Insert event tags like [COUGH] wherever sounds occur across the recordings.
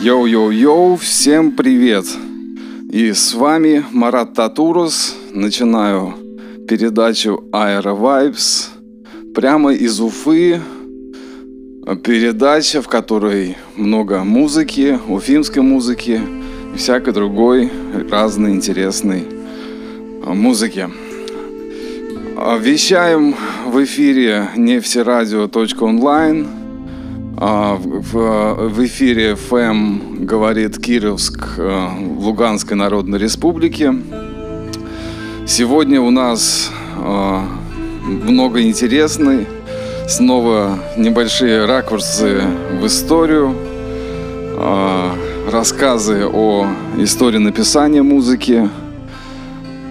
Йоу-йоу-йоу, всем привет! И с вами Марат Татурус. Начинаю передачу Aero Vibes прямо из Уфы. Передача, в которой много музыки, уфимской музыки и всякой другой разной интересной музыки. Вещаем в эфире нефтерадио.онлайн – а, в, в эфире ФМ говорит Кировск э, Луганской Народной Республики. Сегодня у нас э, много интересной, снова небольшие ракурсы в историю, э, рассказы о истории написания музыки,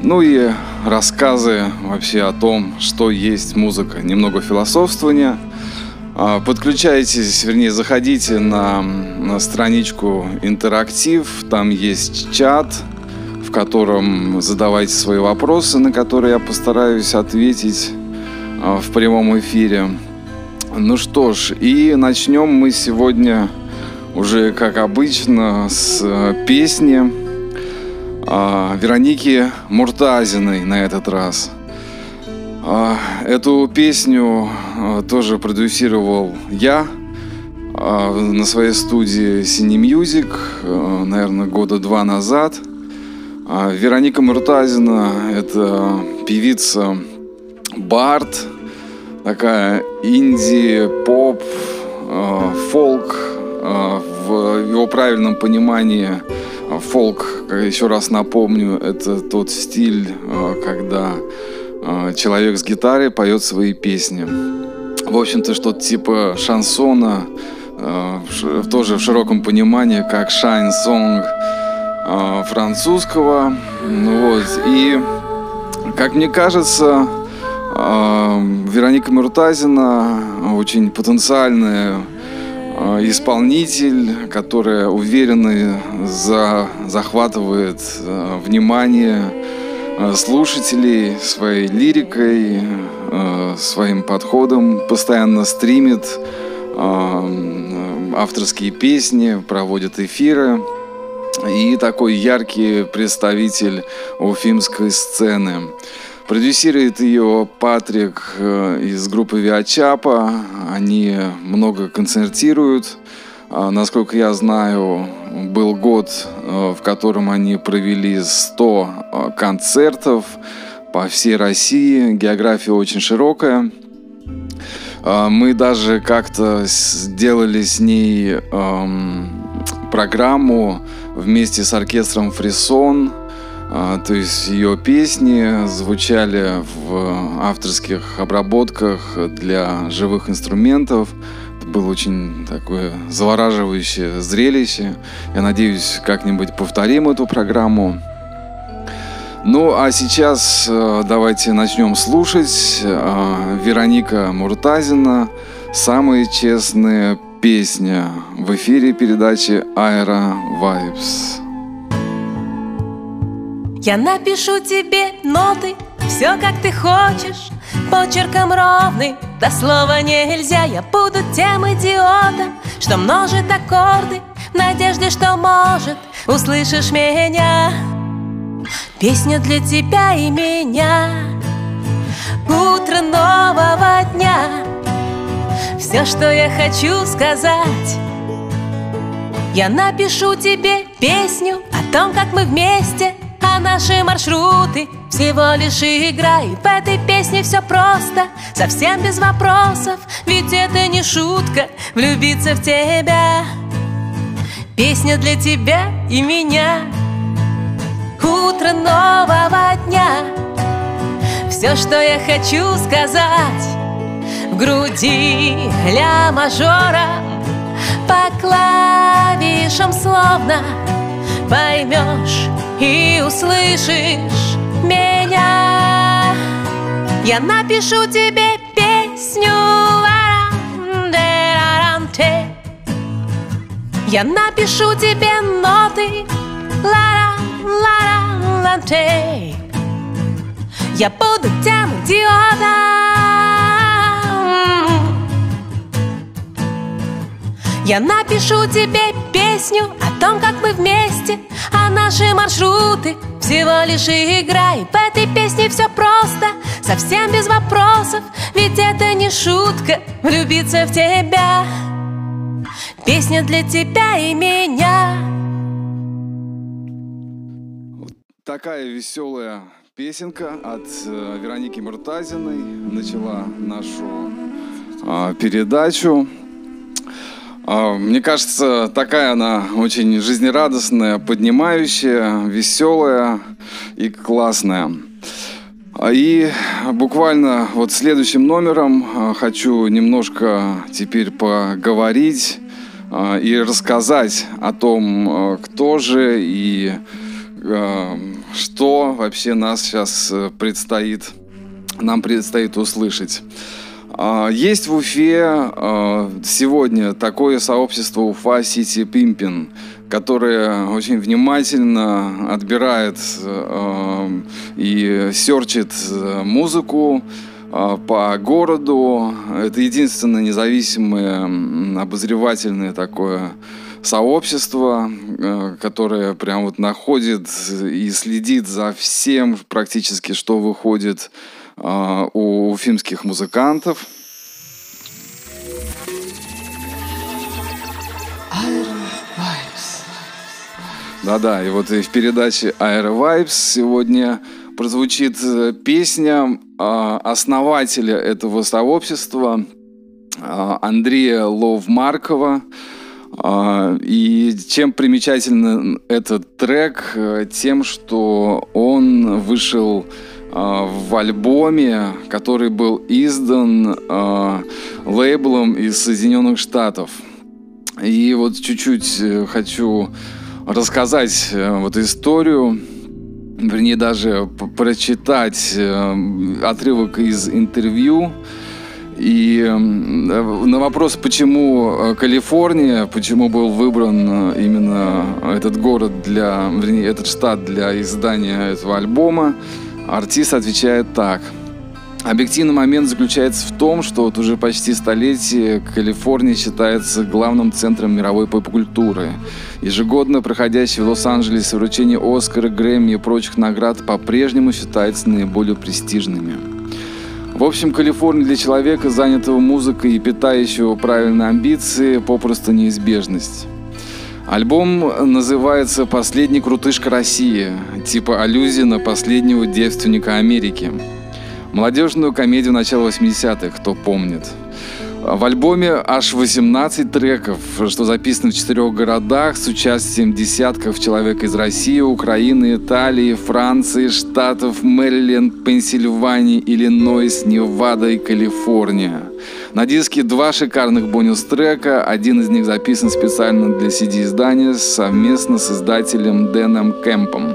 ну и рассказы вообще о том, что есть музыка, немного философствования – а, подключайтесь, вернее, заходите на, на страничку интерактив, там есть чат, в котором задавайте свои вопросы, на которые я постараюсь ответить а, в прямом эфире. Ну что ж, и начнем мы сегодня уже, как обычно, с э, песни а, Вероники Муртазиной на этот раз – а, эту песню а, тоже продюсировал я а, на своей студии Cine Music, наверное, года два назад. Вероника Муртазина – это певица Барт, такая инди, поп, фолк. В его правильном понимании фолк, еще раз напомню, это тот стиль, когда а, человек с гитарой поет свои песни. В общем-то, что-то типа шансона, а, тоже в широком понимании, как а, французского. Ну вот. И, как мне кажется, Вероника Муртазина очень потенциальная исполнитель, которая уверенно за, захватывает внимание слушателей своей лирикой, э, своим подходом, постоянно стримит э, авторские песни, проводит эфиры и такой яркий представитель уфимской сцены. Продюсирует ее Патрик из группы Виачапа. Они много концертируют. А, насколько я знаю, был год, э, в котором они провели 100 э, концертов по всей России. География очень широкая. А, мы даже как-то сделали с ней эм, программу вместе с оркестром Фрисон. То есть ее песни звучали в авторских обработках для живых инструментов было очень такое завораживающее зрелище. Я надеюсь, как-нибудь повторим эту программу. Ну, а сейчас э, давайте начнем слушать э, Вероника Муртазина «Самая честная песня» в эфире передачи «Аэро Vibes. Я напишу тебе ноты, все как ты хочешь, почерком ровный, до слова нельзя. Я буду тем идиотом, что множит аккорды Надежды, что может, услышишь меня. Песня для тебя и меня. Утро нового дня. Все, что я хочу сказать. Я напишу тебе песню о том, как мы вместе наши маршруты всего лишь игра И в этой песне все просто, совсем без вопросов. Ведь это не шутка влюбиться в тебя. Песня для тебя и меня. Утро нового дня. Все, что я хочу сказать. В груди ля мажора. По клавишам словно поймешь и услышишь меня. Я напишу тебе песню. Я напишу тебе ноты. Я буду тем идиотом. Я напишу тебе песню о том, как мы вместе А наши маршруты всего лишь игра. И в этой песне все просто, совсем без вопросов Ведь это не шутка влюбиться в тебя. Песня для тебя и меня. Такая веселая песенка от э, Вероники Муртазиной начала нашу э, передачу. Э, мне кажется, такая она очень жизнерадостная, поднимающая, веселая и классная. И буквально вот следующим номером хочу немножко теперь поговорить и рассказать о том, кто же и что вообще нас сейчас э, предстоит, нам предстоит услышать. А, есть в Уфе а, сегодня такое сообщество Уфа Сити Пимпин, которое очень внимательно отбирает а, и серчит музыку по городу. Это единственное независимое обозревательное такое сообщество, которое прям вот находит и следит за всем практически, что выходит у уфимских музыкантов. Да-да, и вот и в передаче Aero Vibes сегодня прозвучит э, песня основателя этого сообщества Андрея Ловмаркова. А, и чем примечателен этот трек? Э, тем, что он вышел а, в альбоме, который был издан а, лейблом из Соединенных Штатов. И вот чуть-чуть э, хочу рассказать э, вот историю, вернее даже прочитать отрывок из интервью, и на вопрос, почему э, Калифорния, почему был выбран э, именно этот город для, вернее, этот штат для издания этого альбома, артист отвечает так. Объективный момент заключается в том, что вот уже почти столетие Калифорния считается главным центром мировой поп-культуры. Ежегодно проходящее в Лос-Анджелесе вручение Оскара, Грэмми и прочих наград по-прежнему считается наиболее престижными. В общем, Калифорния для человека, занятого музыкой и питающего правильные амбиции, попросту неизбежность. Альбом называется «Последний крутышка России», типа аллюзия на последнего девственника Америки. Молодежную комедию начала 80-х, кто помнит – в альбоме аж 18 треков, что записано в четырех городах с участием десятков человек из России, Украины, Италии, Франции, Штатов, Мэриленд, Пенсильвании, Иллинойс, Невада и Калифорния. На диске два шикарных бонус-трека, один из них записан специально для CD-издания совместно с издателем Дэном Кэмпом.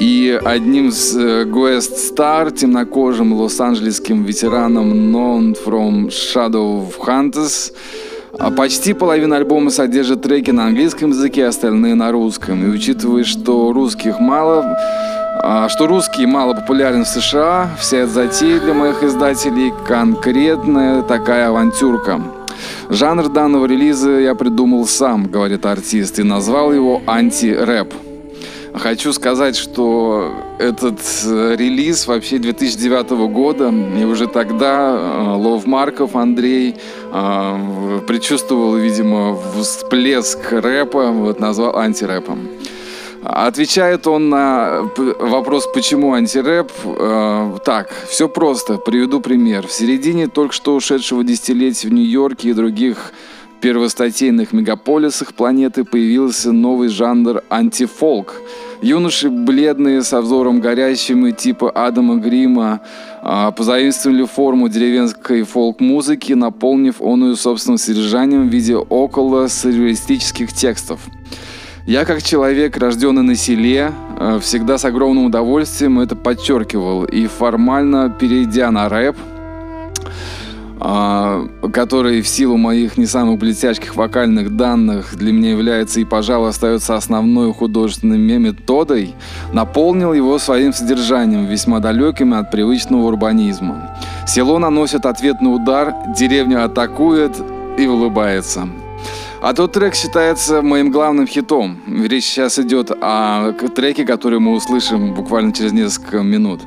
И одним из Guest Star, темнокожим лос-анджелесским ветераном Known from Shadow of Hunters, а почти половина альбома содержит треки на английском языке, остальные на русском. И учитывая, что русских мало, что русский мало популярен в США, вся эта затея для моих издателей конкретная такая авантюрка. Жанр данного релиза я придумал сам, говорит артист, и назвал его анти-рэп. Хочу сказать, что этот э, релиз вообще 2009 года, и уже тогда э, Лов Марков Андрей э, предчувствовал, видимо, всплеск рэпа, вот назвал антирэпом. Отвечает он на вопрос, почему антирэп. Так, все просто. Приведу пример. В середине только что ушедшего десятилетия в Нью-Йорке и других первостатейных мегаполисах планеты появился новый жанр антифолк – Юноши бледные, со взором горящим и типа Адама Грима, а, позаимствовали форму деревенской фолк-музыки, наполнив оную собственным содержанием в виде около сюрреалистических текстов. Я, как человек, рожденный на селе, а, всегда с огромным удовольствием это подчеркивал. И формально, перейдя на рэп, а, который в силу моих не самых блестящих вокальных данных для меня является и, пожалуй, остается основной художественной методой, наполнил его своим содержанием, весьма далеким от привычного урбанизма. Село наносит ответный удар, деревня атакует и улыбается. А тот трек считается моим главным хитом. Речь сейчас идет о треке, который мы услышим буквально через несколько минут.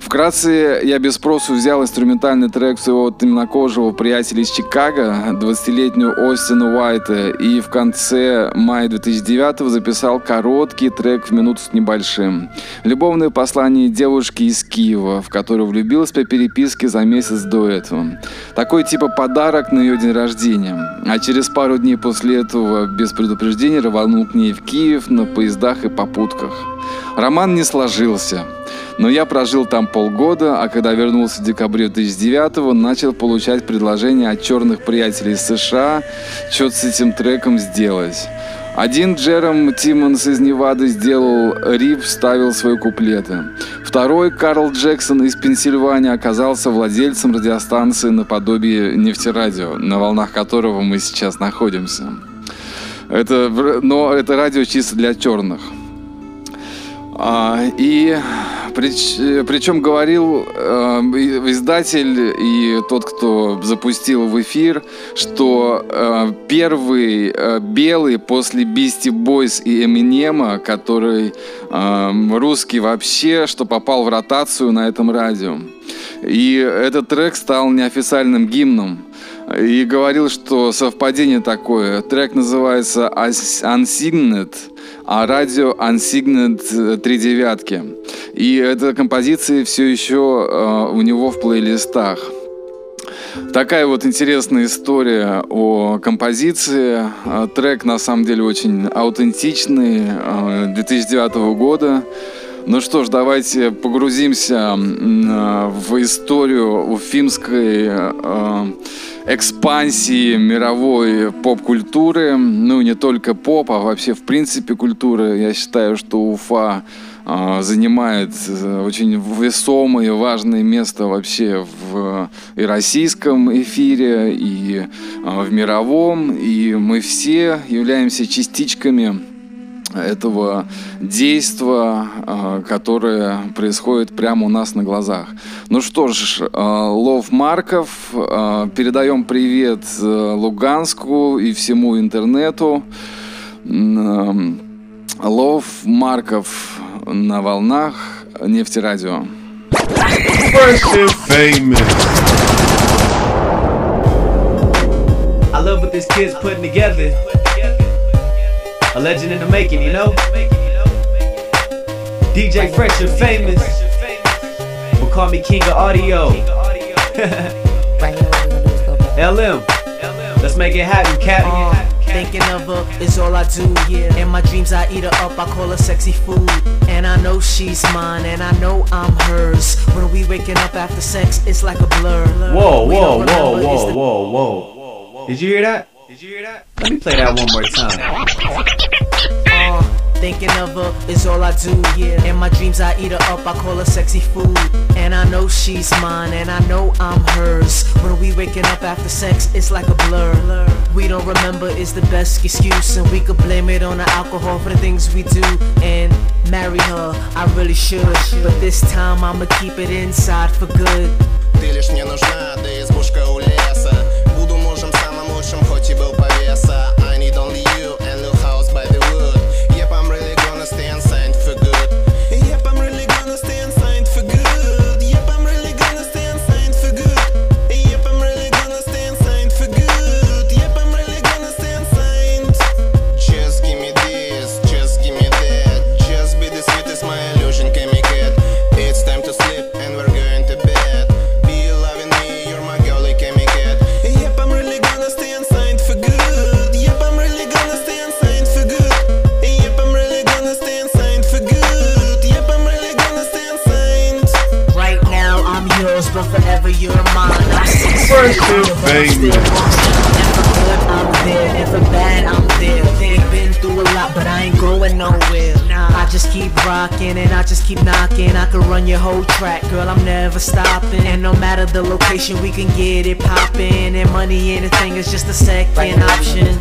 Вкратце, я без спросу взял инструментальный трек своего темнокожего приятеля из Чикаго, 20-летнюю Остина Уайта, и в конце мая 2009 записал короткий трек в минуту с небольшим. Любовное послание девушки из Киева, в которую влюбилась по переписке за месяц до этого. Такой типа подарок на ее день рождения. А через пару дней после этого без предупреждения рванул к ней в Киев на поездах и попутках. Роман не сложился. Но я прожил там полгода, а когда вернулся в декабре 2009 начал получать предложения от черных приятелей из США, что-то с этим треком сделать. Один Джером Тиммонс из Невады сделал рип, вставил свои куплеты. Второй, Карл Джексон из Пенсильвании, оказался владельцем радиостанции наподобие нефтерадио, на волнах которого мы сейчас находимся. Это, но это радио чисто для черных. А, и прич, причем говорил э, издатель и тот, кто запустил в эфир, что э, первый э, белый после Бисти Бойс и Эминема, который э, русский вообще, что попал в ротацию на этом радио. И этот трек стал неофициальным гимном. И говорил, что совпадение такое. Трек называется Unsigned а радио Unsigned три девятки. И эта композиция все еще э, у него в плейлистах. Такая вот интересная история о композиции. Э, трек на самом деле очень аутентичный, 2009 э, года. Ну что ж, давайте погрузимся в историю уфимской экспансии мировой поп-культуры. Ну, не только поп, а вообще в принципе культуры. Я считаю, что Уфа а, занимает э, очень весомое и важное место вообще в и российском эфире, и а, в мировом. И мы все являемся частичками этого действа, а, которое происходит прямо у нас на глазах. Ну что ж, а, Лов Марков, а, передаем привет э, Луганску и всему интернету. Лов Марков на волнах нефтерадио. I love what this kid's putting together. A legend in the making, you know? DJ Fresh and famous. Will call me king of audio. [LAUGHS] LM. Let's make it happen, Captain. Uh, thinking of her is all I do, yeah. In my dreams, I eat her up, I call her sexy food. And I know she's mine, and I know I'm hers. When we waking up after sex, it's like a blur. Whoa, whoa, whoa, whoa, whoa, whoa. Did you hear that? Did you hear that? Let me play that one more time. Uh. Thinking of her is all I do, yeah. In my dreams, I eat her up, I call her sexy food. And I know she's mine, and I know I'm hers. When we waking up after sex, it's like a blur. We don't remember is the best excuse, and we could blame it on the alcohol for the things we do. And marry her, I really should. But this time, I'ma keep it inside for good. Through a lot, but I ain't going nowhere. I just keep rocking and I just keep knocking. I can run your whole track, girl, I'm never stopping. And no matter the location, we can get it popping. And money, anything is just a second option.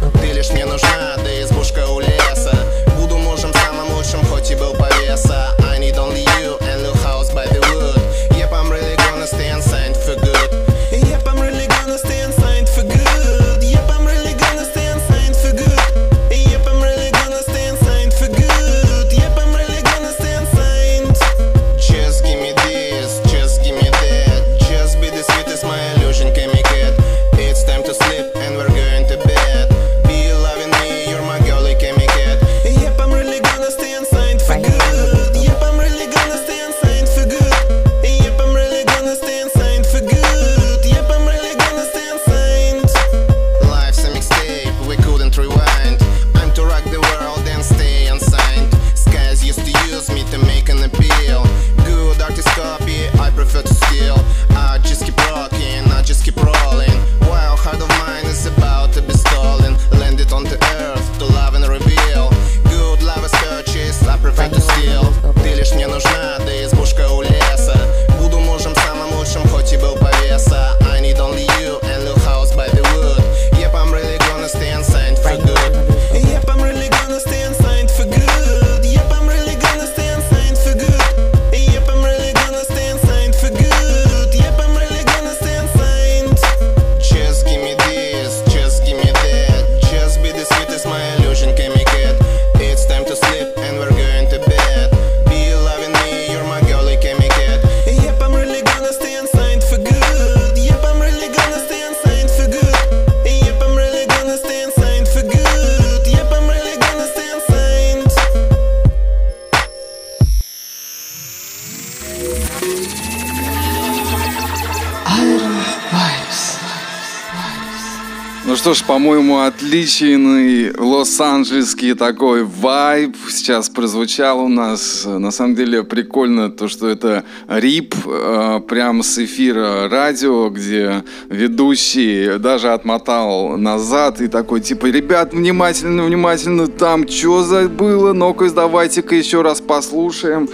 Что ж, по-моему, отличный лос-анджелесский такой вайб сейчас прозвучал у нас. На самом деле прикольно то, что это рип э, прямо с эфира радио, где ведущий даже отмотал назад и такой типа, ребят, внимательно, внимательно, там что забыло, ну-ка давайте-ка еще раз послушаем.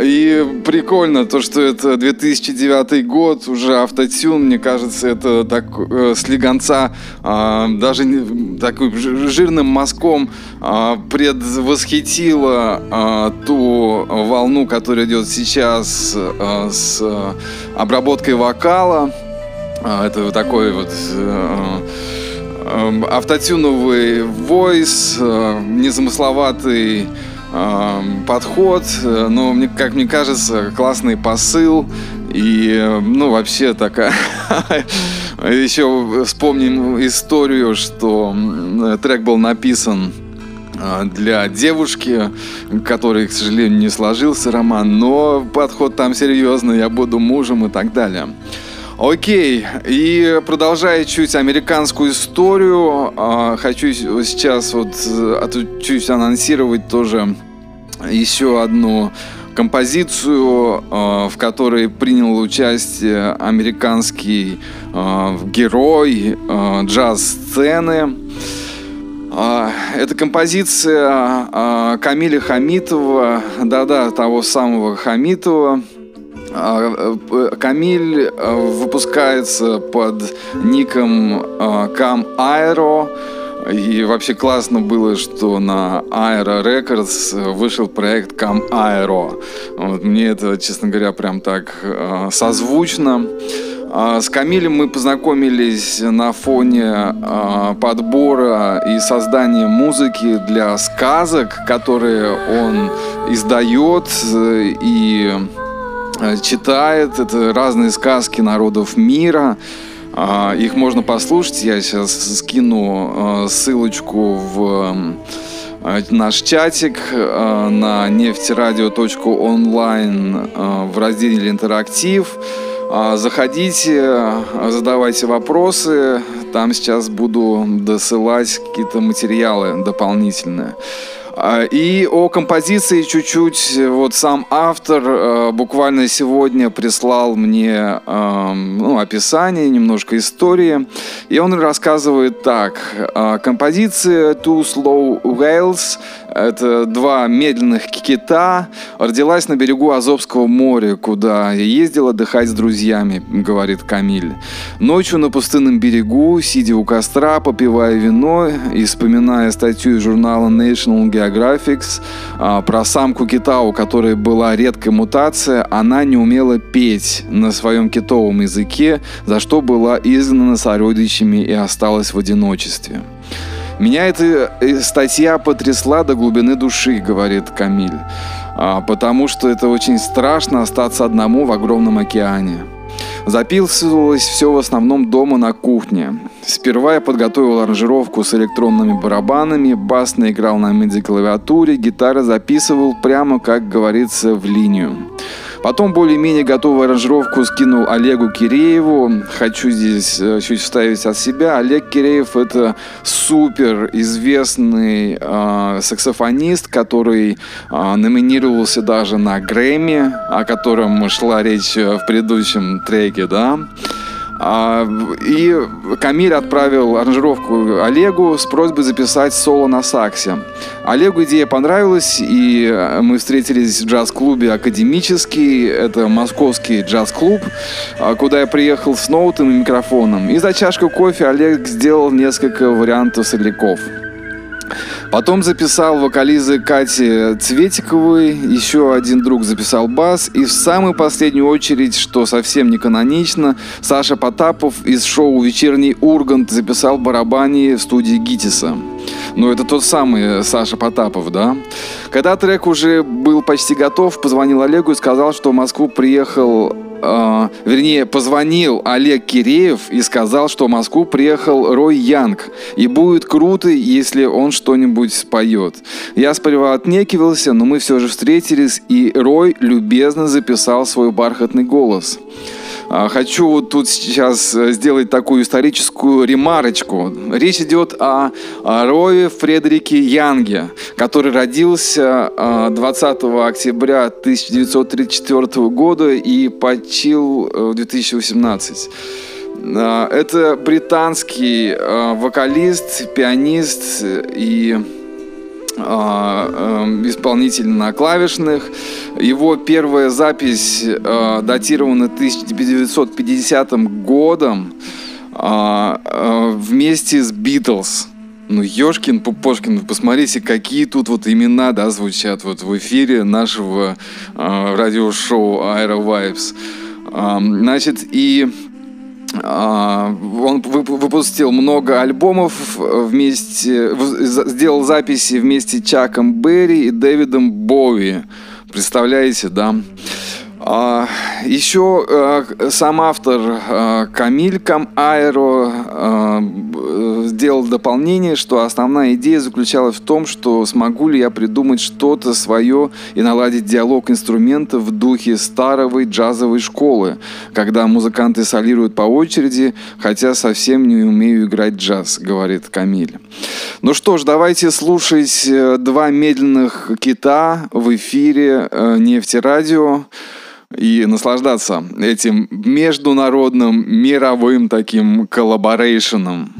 И прикольно то, что это 2009 год, уже автотюн, мне кажется, это так э, слегонца, э, даже не, такой жирным мазком э, предвосхитило э, ту волну, которая идет сейчас э, с обработкой вокала. Э, это такой вот... Э, э, автотюновый войс, э, незамысловатый подход, э, но мне, как мне кажется, классный посыл и, ну, вообще такая... [LAUGHS] Еще вспомним историю, что трек был написан а, для девушки, который, к сожалению, не сложился роман, но подход там серьезный, я буду мужем и так далее. Окей, и продолжая чуть американскую историю, а, хочу сейчас вот э, чуть анонсировать тоже еще одну композицию, э, в которой принял участие американский э, герой э, джаз-сцены. Это композиция Камиля Хамитова, да-да, того самого Хамитова. Камиль выпускается под ником Кам Аэро. И вообще классно было, что на Aero Records вышел проект Cam Aero. Вот, мне это, честно говоря, прям так э, созвучно. А с Камилем мы познакомились на фоне э, подбора и создания музыки для сказок, которые он издает э, и э, читает. Это разные сказки народов мира. А, их можно послушать. Я сейчас скину а, ссылочку в а, наш чатик на нефтерадио.онлайн в разделе «Интерактив». Заходите, задавайте вопросы. Там сейчас буду досылать какие-то материалы дополнительные. А, и о композиции чуть-чуть. Вот сам автор э, буквально сегодня прислал мне эм, ну, описание, немножко истории. И он рассказывает так. «А, композиция Two Slow Whales это два медленных кита. Родилась на берегу Азовского моря, куда я ездил отдыхать с друзьями, говорит Камиль. Ночью на пустынном берегу, сидя у костра, попивая вино и вспоминая статью из журнала National Geographic а, про самку кита, у которой была редкая мутация, она не умела петь на своем китовом языке, за что была изгнана сородичами и осталась в одиночестве. Меня эта э, статья потрясла до глубины души, говорит Камиль, а, потому что это очень страшно остаться одному в огромном океане. Записывалось все в основном дома на кухне. Сперва я подготовил аранжировку с электронными барабанами, бас наиграл на MIDI-клавиатуре, гитара записывал прямо, как говорится, в линию. Потом более-менее готовую аранжировку скинул Олегу Кирееву. Хочу здесь э, чуть вставить от себя. Олег Киреев это супер известный э, саксофонист, который э, номинировался даже на Грэмми, о котором шла речь в предыдущем треке, да. А, и Камиль отправил аранжировку Олегу с просьбой записать соло на саксе. Олегу идея понравилась, и мы встретились в джаз-клубе «Академический». Это московский джаз-клуб, а, куда я приехал с ноутом и микрофоном. И за чашку кофе Олег сделал несколько вариантов соляков. Потом записал вокализы Кати Цветиковой, еще один друг записал бас, и в самую последнюю очередь, что совсем не канонично, Саша Потапов из шоу «Вечерний Ургант» записал барабани в студии Гитиса. Ну, это тот самый Саша Потапов, да? Когда трек уже был почти готов, позвонил Олегу и сказал, что в Москву приехал э, вернее, позвонил Олег Киреев и сказал, что в Москву приехал Рой Янг, и будет круто, если он что-нибудь споет. Я сперва отнекивался, но мы все же встретились, и Рой любезно записал свой бархатный голос. А, хочу вот тут сейчас сделать такую историческую ремарочку. Речь идет о, Рое Фредерике Янге, который родился 20 а, октября 1934 года и почил э, в 2018. А, это британский вокалист, пианист и исполнитель на клавишных. Его первая запись э, датирована 1950 годом э, э, вместе с Битлз. Ну, Ёшкин, Пупошкин, посмотрите, какие тут вот имена, да, звучат вот в эфире нашего э, радиошоу Aero Vibes. Э, значит, и а, он выпустил много альбомов вместе, сделал записи вместе с Чаком Берри и Дэвидом Боуи. Представляете, да? А, еще а, сам автор а, Камиль Кам Аэро а, сделал дополнение, что основная идея заключалась в том, что смогу ли я придумать что-то свое и наладить диалог инструментов в духе старой джазовой школы, когда музыканты солируют по очереди, хотя совсем не умею играть джаз, говорит Камиль. Ну что ж, давайте слушать э, два медленных кита в эфире э, Нефтерадио и наслаждаться этим международным мировым таким коллаборейшеном.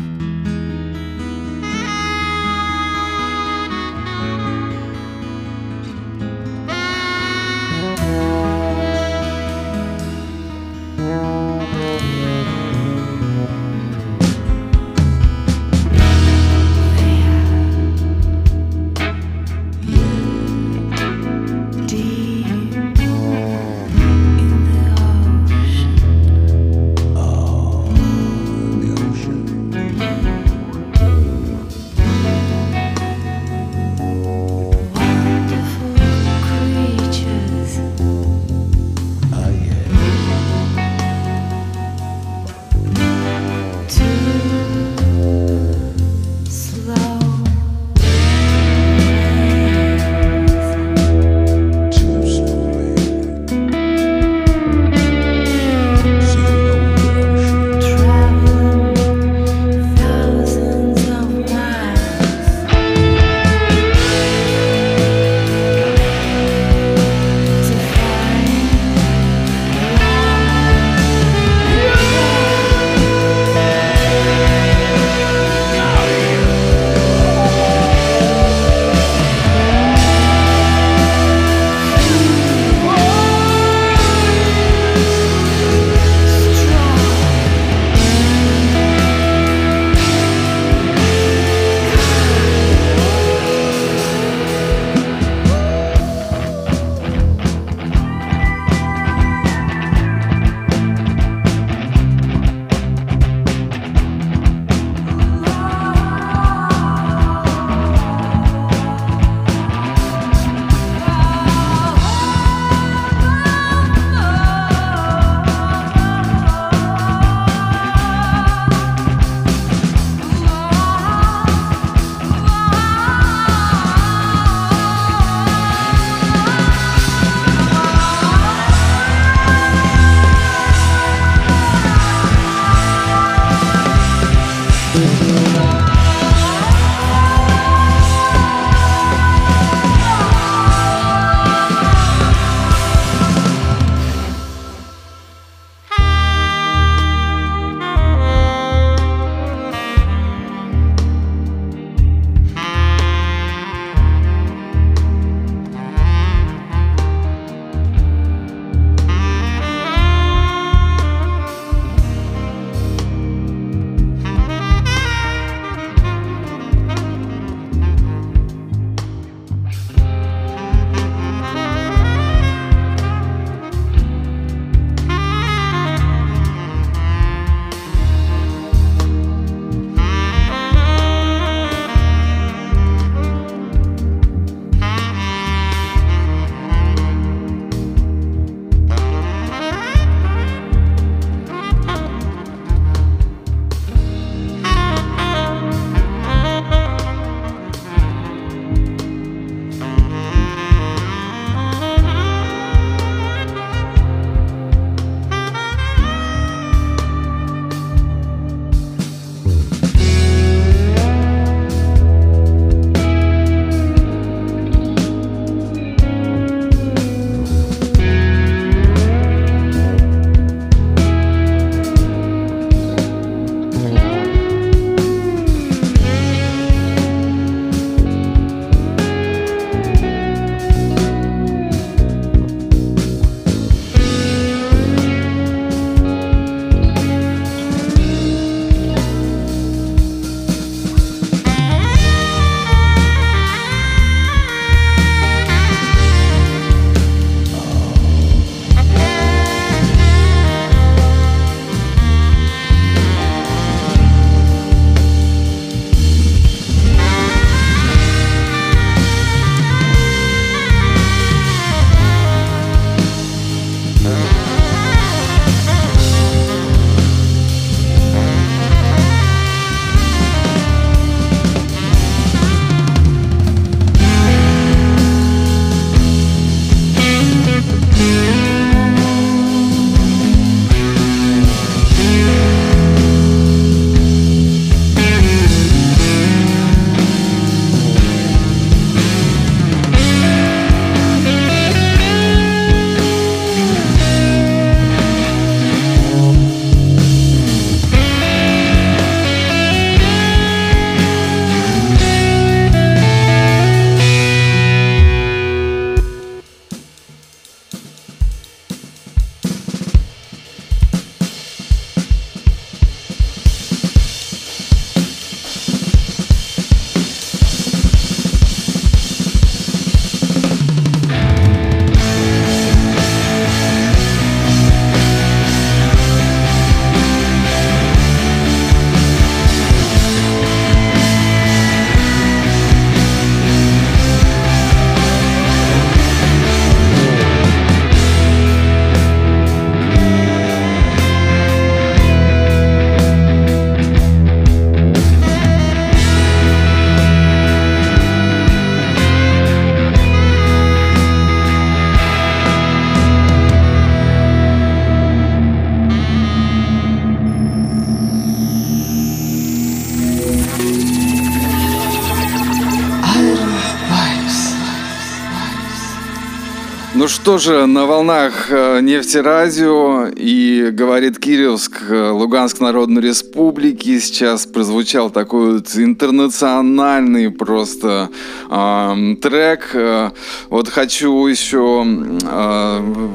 Ну что же, на волнах э, нефтерадио и говорит Кировск, э, Луганск Народной Республики. Сейчас прозвучал такой вот интернациональный просто э, трек. Э, вот хочу еще э,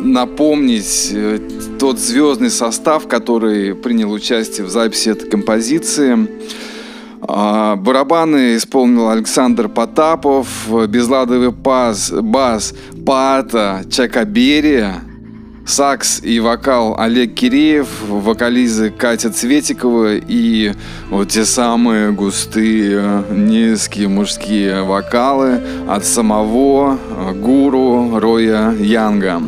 напомнить тот звездный состав, который принял участие в записи этой композиции. А, барабаны исполнил Александр Потапов, безладовый пас, бас Пата Чакаберия, сакс и вокал Олег Киреев, вокализы Катя Цветикова и вот те самые густые низкие мужские вокалы от самого гуру Роя Янга.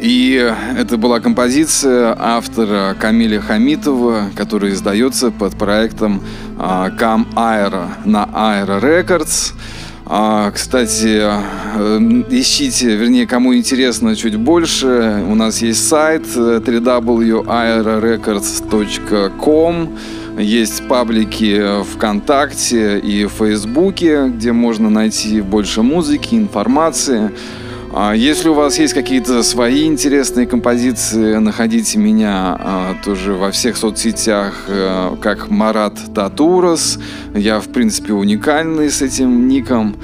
И это была композиция автора Камиля Хамитова, которая издается под проектом Cam Aero на Aero Records. А, кстати, э, ищите, вернее, кому интересно чуть больше, у нас есть сайт www.aerorecords.com есть паблики ВКонтакте и Фейсбуке, где можно найти больше музыки, информации. А если у вас есть какие-то свои интересные композиции, находите меня а, тоже во всех соцсетях, э, как Марат Татурас. Я, в принципе, уникальный с этим ником.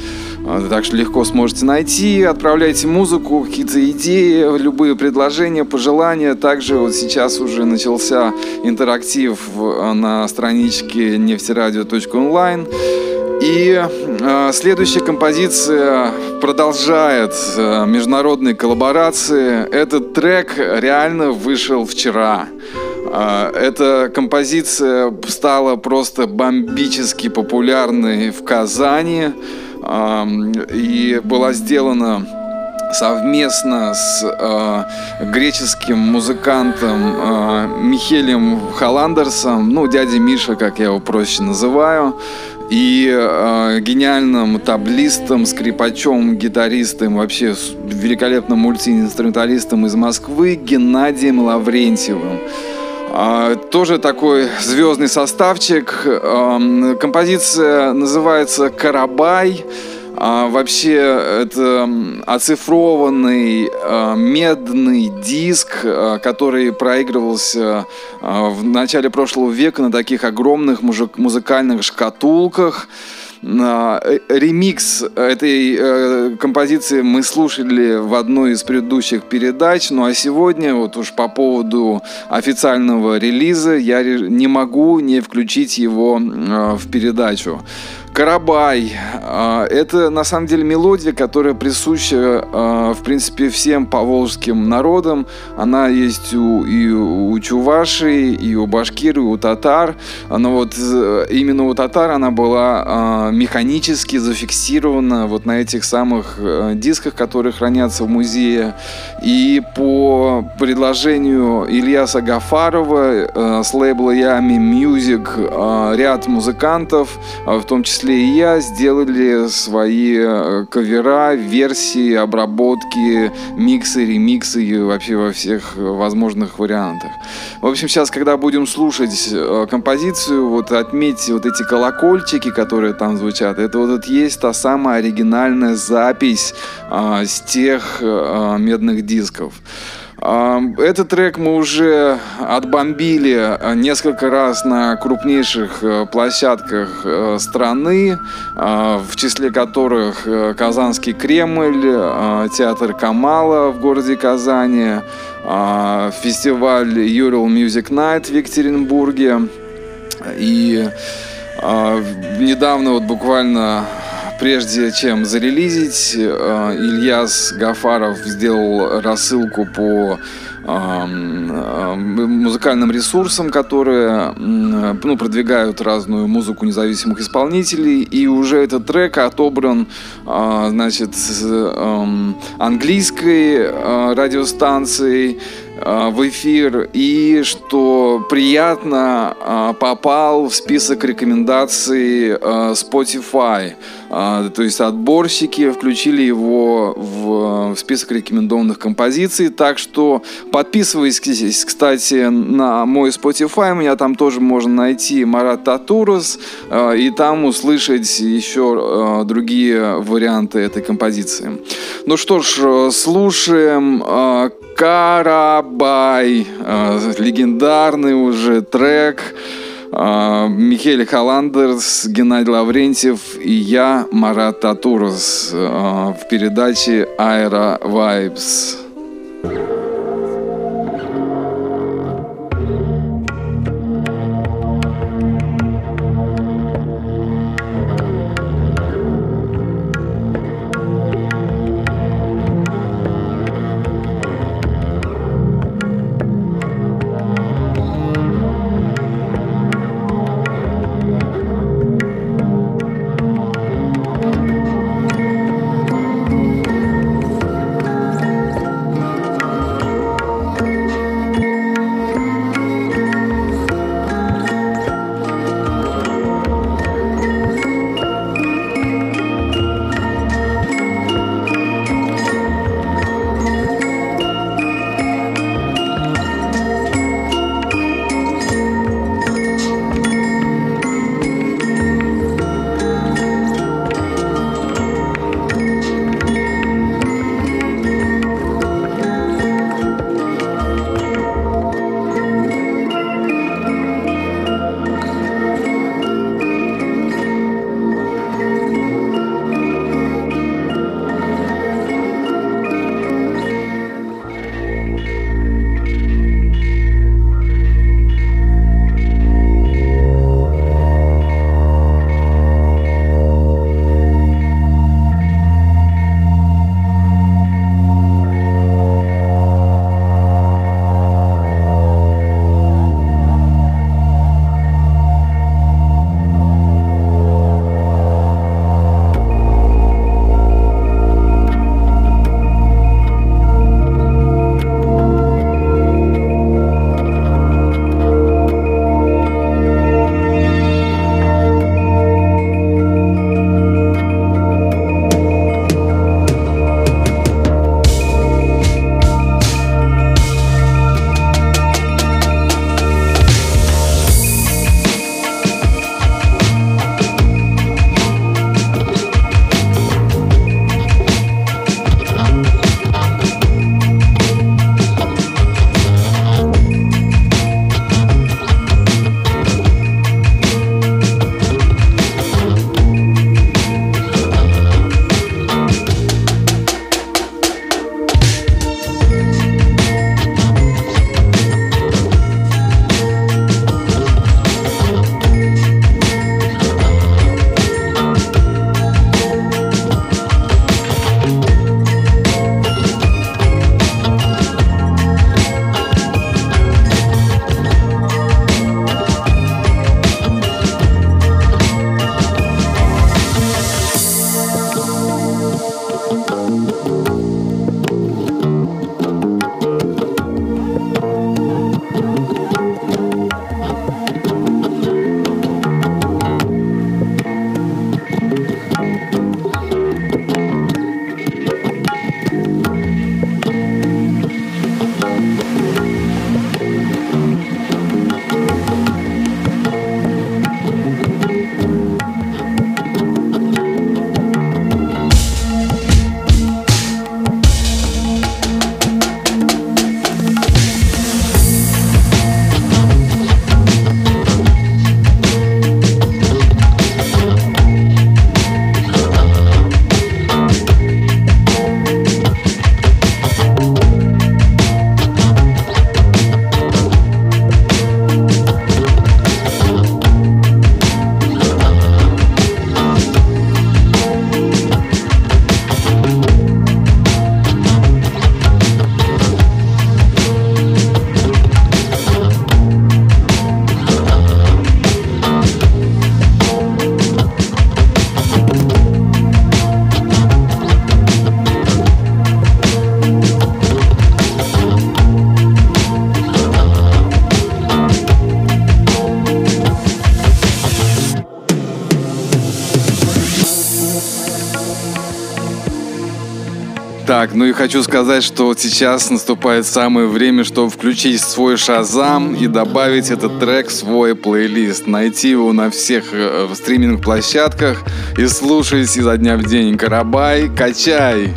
А, так что легко сможете найти, отправляйте музыку, какие-то идеи, любые предложения, пожелания. Также вот сейчас уже начался интерактив на страничке нефтерадио.онлайн. И э, следующая композиция продолжает э, международные коллаборации. Этот трек реально вышел вчера. Эта композиция стала просто бомбически популярной в Казани и была сделана совместно с э, греческим музыкантом э, Михелем Халандерсом, ну, дядя Миша, как я его проще называю и э, гениальным таблистом, скрипачом, гитаристом, вообще великолепным мультиинструменталистом из Москвы Геннадием Лаврентьевым. А, тоже такой звездный составчик. А, композиция называется «Карабай». А, вообще это оцифрованный а, медный диск, а, который проигрывался а, в начале прошлого века на таких огромных музыкальных шкатулках. Э, ремикс этой э, композиции мы слушали в одной из предыдущих передач, ну а сегодня вот уж по поводу официального релиза я не могу не включить его э, в передачу. Карабай. А, это на самом деле мелодия, которая присуща, а, в принципе, всем поволжским народам. Она есть у, и у чувашей, и у башкир, и у татар. Но вот э, именно у татар она была а, механически зафиксирована вот на этих самых э, дисках, которые хранятся в музее. И по предложению Ильяса Гафарова э, с лейбла Ями Music ряд музыкантов, в том числе числе и я, сделали свои э, кавера, версии, обработки, миксы, ремиксы вообще во всех возможных вариантах. В общем, сейчас, когда будем слушать э, композицию, вот отметьте вот эти колокольчики, которые там звучат. Это вот есть та самая оригинальная запись а, с тех а, медных дисков. Этот трек мы уже отбомбили э, несколько раз на крупнейших э, площадках э, страны, в числе которых Казанский Кремль, театр Камала в городе Казани, фестиваль Ural Music Night в Екатеринбурге. И недавно вот буквально прежде чем зарелизить, э, Ильяс Гафаров сделал рассылку по э, музыкальным ресурсам, которые ну, продвигают разную музыку независимых исполнителей. И уже этот трек отобран э, значит, эм, английской радиостанцией в эфир и что приятно попал в список рекомендаций Spotify. а, то есть отборщики включили его в, список рекомендованных композиций. Так что подписывайтесь, кстати, на мой Spotify. Меня там тоже можно найти Марат Татурус. А, и там услышать еще другие варианты этой композиции. Ну что ж, слушаем Карабай, легендарный уже трек. А, Михаил Халандерс, Геннадий Лаврентьев и я, Марат Татурос а, в передаче «Аэро Vibes. Так, ну и хочу сказать, что сейчас наступает самое время, чтобы включить свой шазам и добавить этот трек в свой плейлист. Найти его на всех э, стриминг-площадках и слушать изо дня в день. Карабай, качай!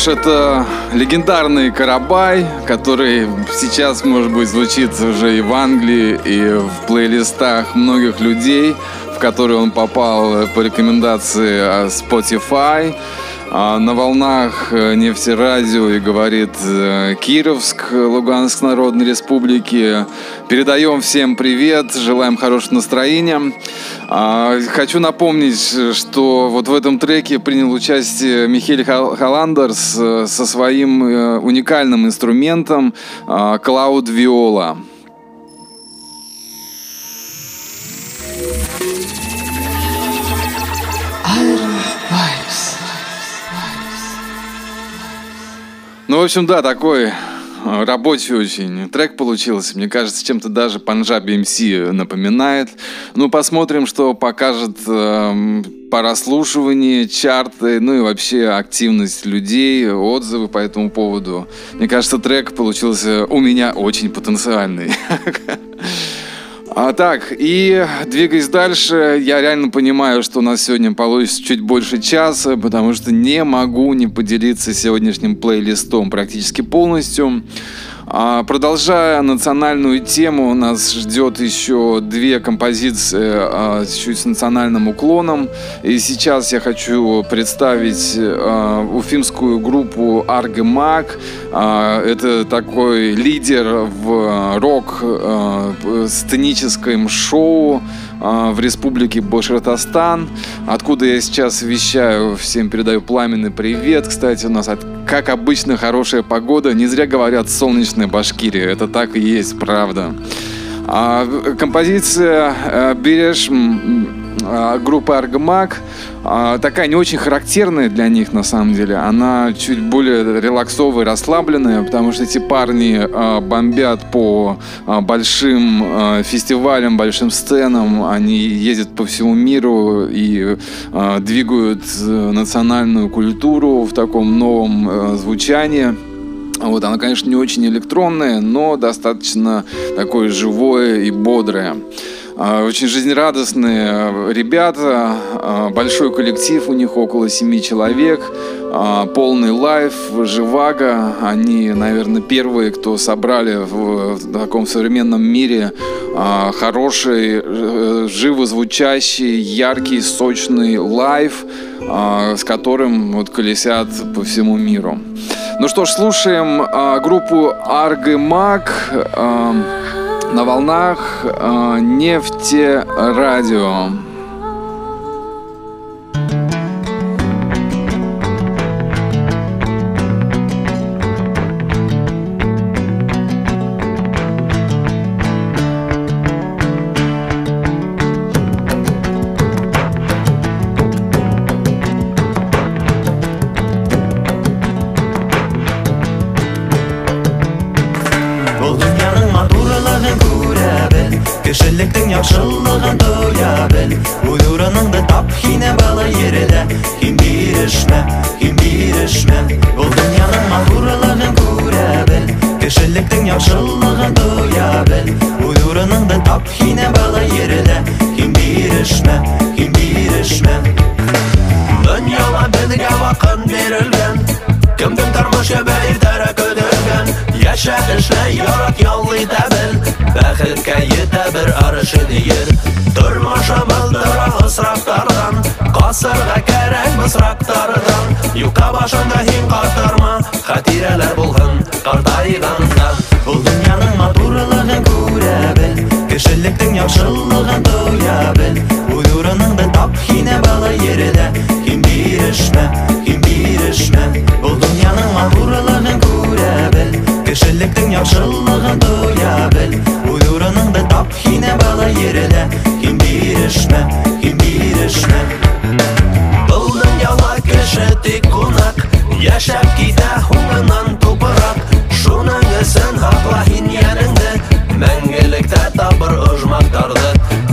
Ж, это легендарный Карабай, который сейчас, может быть, звучит уже и в Англии, и в плейлистах многих людей, в которые он попал по рекомендации Spotify. А на волнах э, нефтерадио и говорит э, Кировск, Луганск Народной Республики. Передаем всем привет, желаем хорошего настроения. А, хочу напомнить, что вот в этом треке принял участие Михель Халандерс э, со своим уникальным инструментом Cloud Viola. Ну, в общем, да, такой э, рабочий очень трек получился. Мне кажется, чем-то даже Панджаби МС напоминает. Ну, посмотрим, что покажет э, по расслушиванию, чарты, ну и вообще активность людей, отзывы по этому поводу. Мне кажется, трек получился у меня очень потенциальный. [LAUGHS] А так, и двигаясь дальше, я реально понимаю, что у нас сегодня получится чуть больше часа, потому что не могу не поделиться сегодняшним плейлистом практически полностью. А, продолжая национальную тему, нас ждет еще две композиции а, чуть с национальным уклоном. И сейчас я хочу представить а, уфимскую группу Аргемаг. Это такой лидер в рок-сценическом шоу в республике Башкортостан, откуда я сейчас вещаю, всем передаю пламенный привет. Кстати, у нас, как обычно, хорошая погода. Не зря говорят солнечная Башкирия. Это так и есть, правда. А, композиция э, «Берешь» а, группы Аргамак а, такая не очень характерная для них на самом деле. Она чуть более релаксовая, расслабленная, потому что эти парни а, бомбят по большим фестивалям, большим сценам. Они ездят по всему миру и двигают э, национальную культуру в таком новом э, звучании. Вот, она, конечно, не очень электронная, но достаточно такое живое и бодрое. А, очень жизнерадостные э, ребята, а, большой коллектив у них, около семи человек, а, полный лайф, живаго. Они, наверное, первые, кто собрали в таком современном мире хороший, э, живо звучащий, яркий, сочный лайф, с которым вот колесят по всему миру. Ну что ж, слушаем группу Аргемаг. Маг на волнах э, нефти радио. асырга кәрәк мысрактардан юкка башында һин картарма хатирәләр булһын картайганда бұл дөньяның матурлығын күрә бел кешелектең яхшылыгын тоя бел үз урыныңды тап һине бала ердә һин бирешмә һин бирешмә бұл дөньяның матурлығын күрә бел кешелектең яхшылыгын тоя бел үз урыныңды тап һине бала ердә һин бирешмә һин бирешмә кеше тик кунак. Йәшәп китә һуңынан тупыраҡ. Шуның өсөн һаҡла һин йәнеңде. Мәңгелектә табыр ожмаҡтарҙы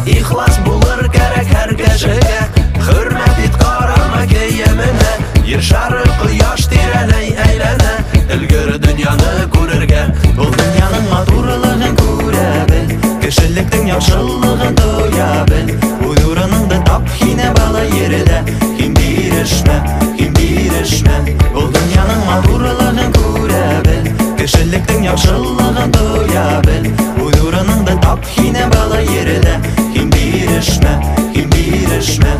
Ихлас булыр кәрәк һәр кешегә. Хөрмәт ит ҡарама кейеменә Ер шары ҡояш тирәләй әйләнә. Өлгөр дөньяны күрергә. Был дөньяның матурлығын күрә бел. Кешелектең яҡшыллығын тоя бел. Уй нурыныңды тап һинә бала ерҙә Һин бирешмә? төшмән Ул дөньяның матурлығын күрә бел. Кешелектең яҡшылығын тоя бел. Үҙ урыныңды тап һине бала ерҙә Һин бирешмә, һин бирешмә.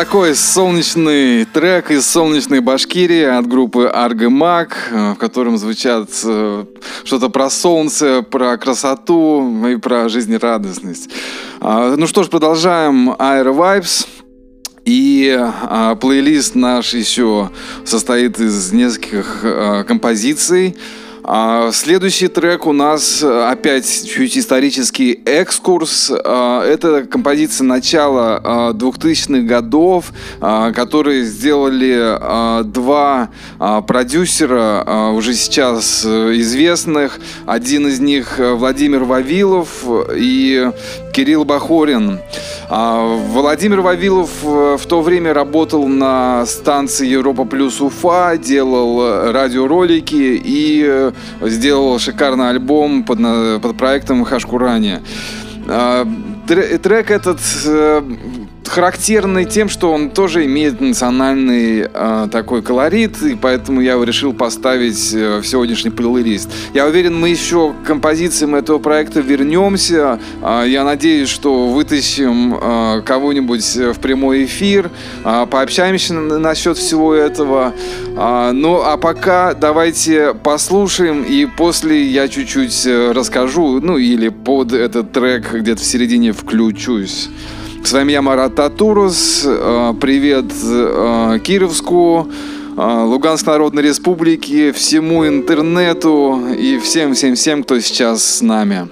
Такой солнечный трек из солнечной Башкирии от группы Аргемак, э, в котором звучат э, что-то про солнце, про красоту и про жизнерадостность. А, ну что ж, продолжаем Air Vibes. И а, плейлист наш еще состоит из нескольких а, композиций. А, следующий трек у нас э, опять чуть исторический экскурс. А, это композиция начала 2000-х а, годов, которые сделали два продюсера уже сейчас э, известных. Один из них э, Владимир Вавилов и Кирилл Бахорин. Владимир Вавилов в то время работал на станции Европа плюс Уфа, делал радиоролики и сделал шикарный альбом под, под проектом Хашкурани. А, трек этот э, характерный тем, что он тоже имеет национальный э, такой колорит, и поэтому я решил поставить э, в сегодняшний плейлист. Я уверен, мы еще к композициям этого проекта вернемся. Э, я надеюсь, что вытащим э, кого-нибудь в прямой эфир, э, пообщаемся насчет всего этого. Э, ну, а пока давайте послушаем, и после я чуть-чуть э, расскажу, ну, или под этот трек где-то в середине включусь. С вами я, Марат Татурус. Э, привет э, Кировску, э, Луганской Народной Республике, всему интернету и всем-всем-всем, кто сейчас с нами.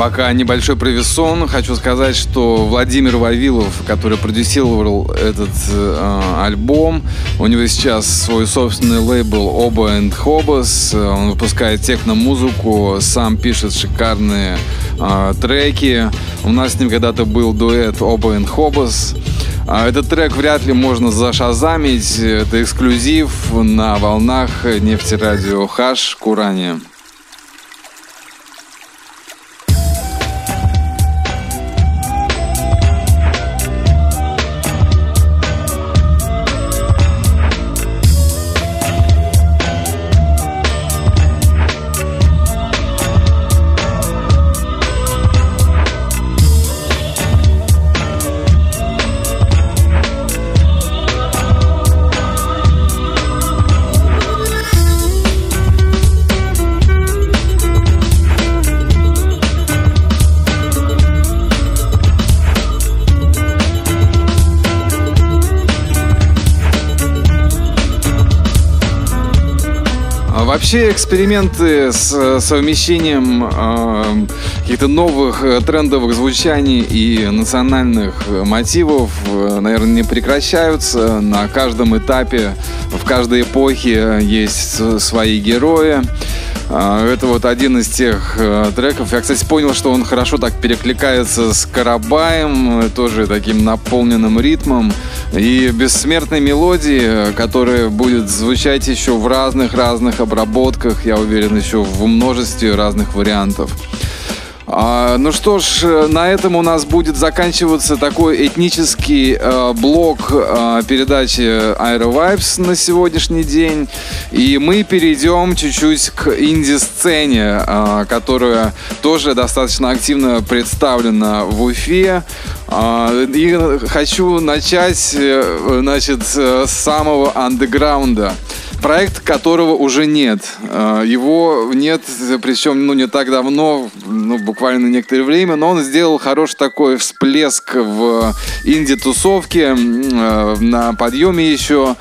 Пока небольшой провисон. Хочу сказать, что Владимир Вавилов, который продюсировал этот э, альбом, у него сейчас свой собственный лейбл Оба and Hobos. Он выпускает техно-музыку, сам пишет шикарные э, треки. У нас с ним когда-то был дуэт Оба and Hobos. А этот трек вряд ли можно зашазамить. Это эксклюзив на волнах нефтерадио Хаш Курани. Вообще эксперименты с совмещением э, каких-то новых э, трендовых звучаний и национальных мотивов, э, наверное, не прекращаются. На каждом этапе, в каждой эпохе есть свои герои. А, это вот один из тех э, треков. Я, кстати, понял, что он хорошо так перекликается с Карабаем, тоже таким наполненным ритмом. И бессмертной мелодии, которая будет звучать еще в разных-разных обработках, я уверен, еще в множестве разных вариантов. А, ну что ж, на этом у нас будет заканчиваться такой этнический э, блок э, передачи Aero Vibes на сегодняшний день. И мы перейдем чуть-чуть к инди-сцене, э, которая тоже достаточно активно представлена в Уфе. Э, и хочу начать, э, значит, с самого андеграунда проект которого уже нет. Э, его нет, причем ну, не так давно, ну, буквально некоторое время, но он сделал хороший такой всплеск в инди-тусовке, э, на подъеме еще.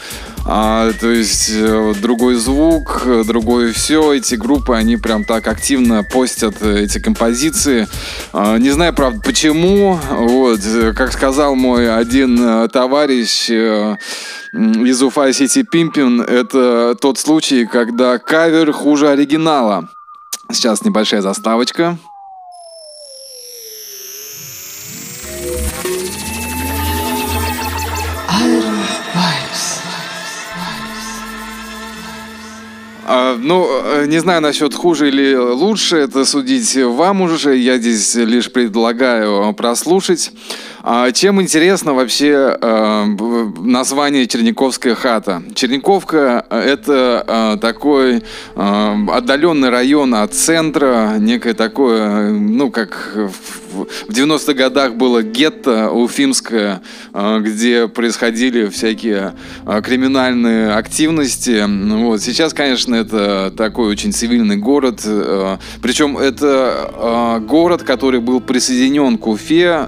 А, то есть э, другой звук, другое все. Эти группы, они прям так активно постят эти композиции. А, не знаю, правда, почему. Вот, как сказал мой один товарищ, из Уфа Сити Пимпин это тот случай, когда кавер хуже оригинала. Сейчас небольшая заставочка. Ну, э, не знаю насчет хуже или лучше, это судить вам уже. Я здесь лишь предлагаю прослушать. А чем интересно вообще э, название Черниковская хата? Черниковка – это э, такой э, отдаленный район от центра, некое такое, ну, как в 90-х годах было гетто уфимское, э, где происходили всякие э, криминальные активности. Вот. Сейчас, конечно, это такой очень цивильный город. Э, причем это город, который был присоединен к Уфе,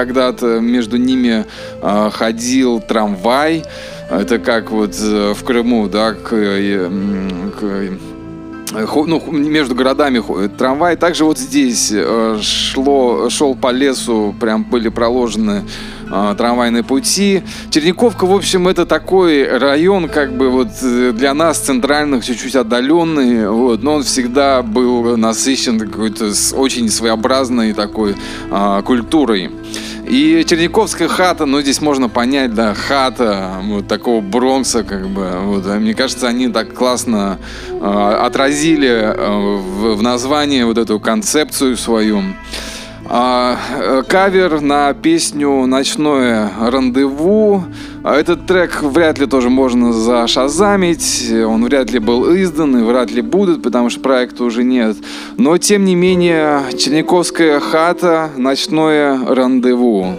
когда-то между ними э, ходил трамвай. Это как вот э, в Крыму, да, к, э, к ну, между городами ходит трамвай. Также вот здесь шло, шел по лесу, прям были проложены э, трамвайные пути. Черниковка, в общем, это такой район, как бы вот для нас центральных чуть-чуть отдаленный, вот, но он всегда был насыщен какой-то очень своеобразной такой э, культурой. И Черниковская хата, ну здесь можно понять, да, хата вот такого Бронкса, как бы. Вот, а мне кажется, они так классно э, отразили э, в, в названии вот эту концепцию свою. А, э, кавер на песню «Ночное рандеву». А этот трек вряд ли тоже можно зашазамить, он вряд ли был издан и вряд ли будет, потому что проекта уже нет. Но, тем не менее, Черниковская хата «Ночное рандеву».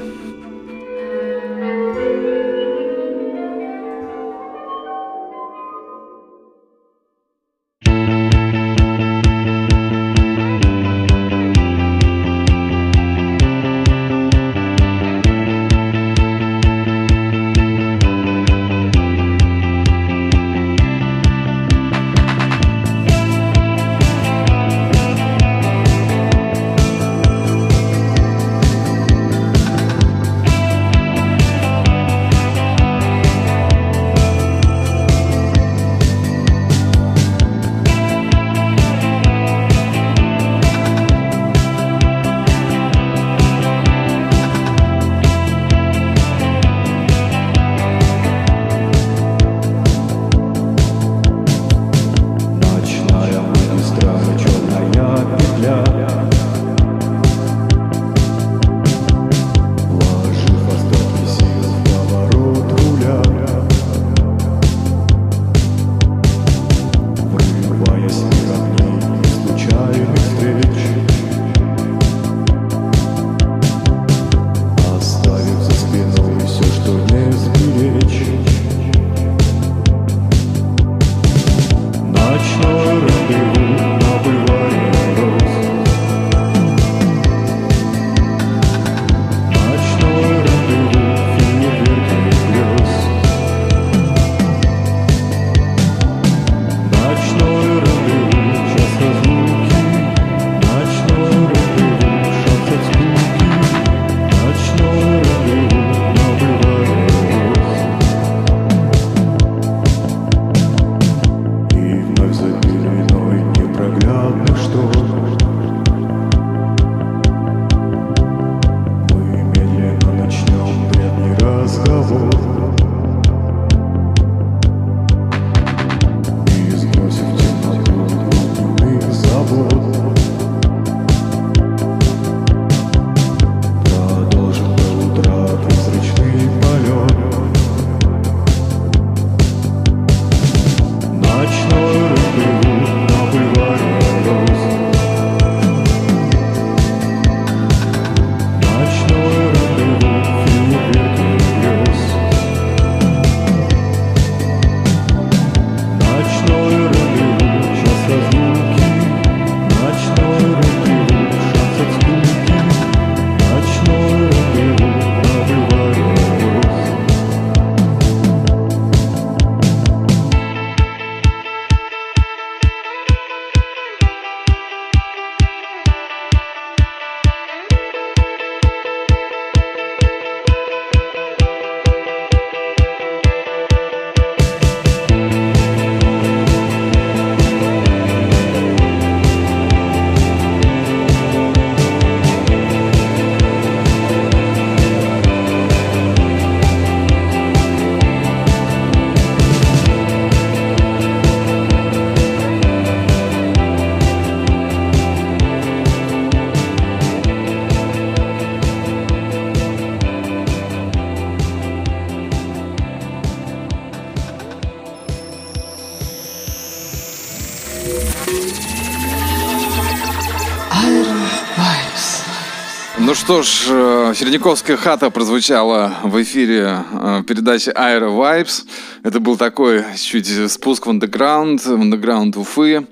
Что ж, э, Середняковская хата прозвучала в эфире э, передачи Aero Vibes. Это был такой чуть спуск в андеграунд, в андеграунд Уфы.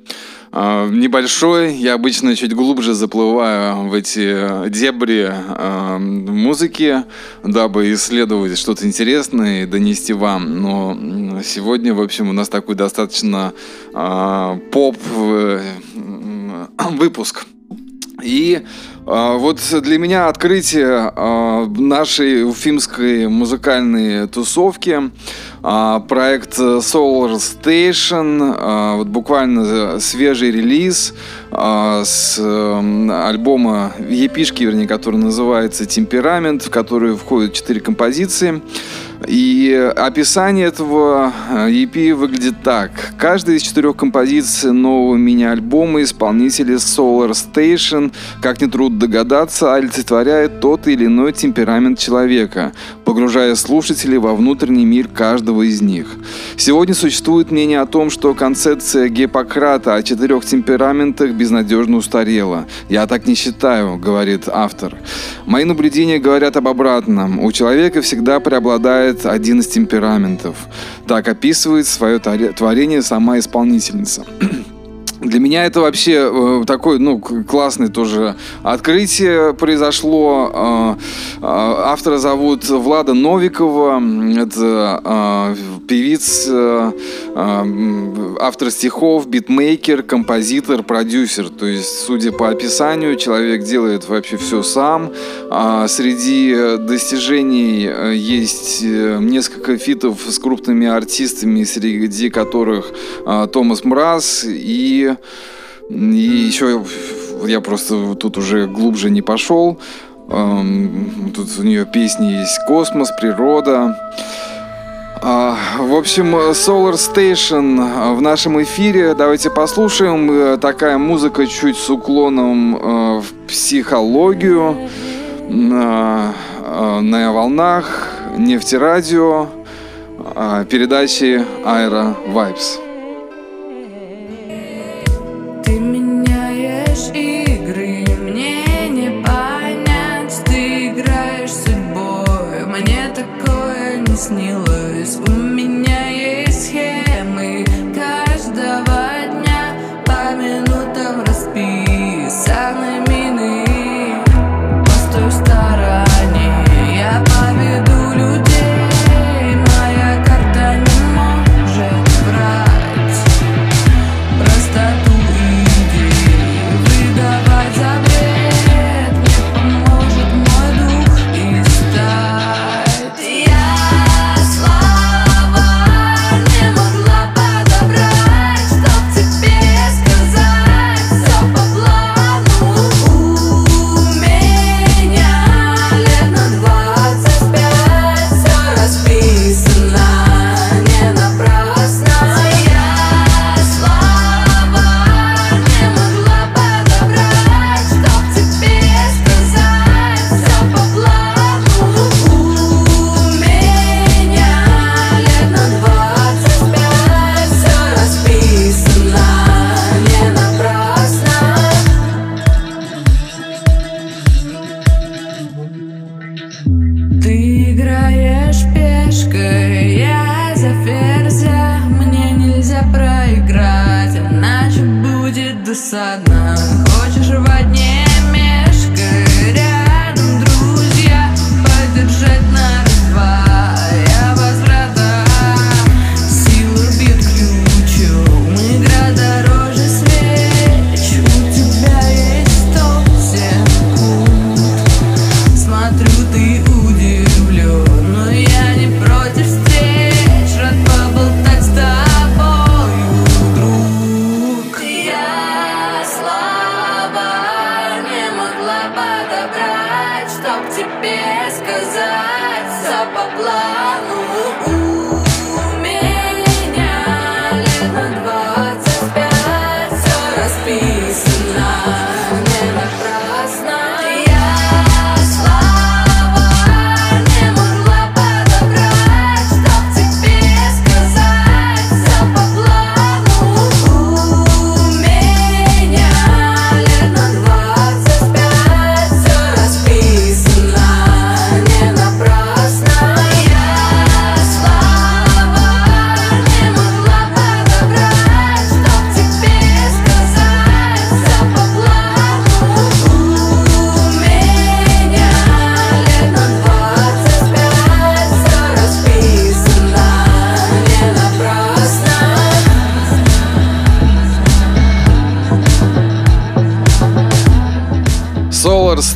Э, небольшой, я обычно чуть глубже заплываю в эти дебри музыки, дабы исследовать что-то интересное и донести вам. Но сегодня, в общем, у нас такой достаточно поп [CLEARS THROAT] выпуск. И вот для меня открытие а, нашей уфимской музыкальной тусовки а, проект Solar Station, вот буквально свежий релиз с альбома епишки, вернее, который называется «Темперамент», в который входят четыре композиции. И описание этого EP выглядит так. Каждая из четырех композиций нового мини-альбома исполнителя Solar Station, как нетрудно догадаться, олицетворяет тот или иной темперамент человека, погружая слушателей во внутренний мир каждого из них. Сегодня существует мнение о том, что концепция Гиппократа о четырех темпераментах безнадежно устарела. «Я так не считаю», — говорит автор. Мои наблюдения говорят об обратном. У человека всегда преобладает один из темпераментов. Так описывает свое творение сама исполнительница. [CLEARS THROAT] Для меня это вообще э, такое, ну, классное тоже открытие произошло. Э, э, автора зовут Влада Новикова. Это э, певиц, э, э, автор стихов, битмейкер, композитор, продюсер. То есть, судя по описанию, человек делает вообще все сам. А среди достижений э, есть э, несколько фитов с крупными артистами, среди которых э, Томас Мраз и и еще я просто тут уже глубже не пошел. Тут у нее песни есть «Космос», «Природа». А, в общем, Solar Station в нашем эфире. Давайте послушаем. Э, такая музыка чуть с уклоном э, в психологию. На, э, на волнах нефтерадио передачи Aero Vibes.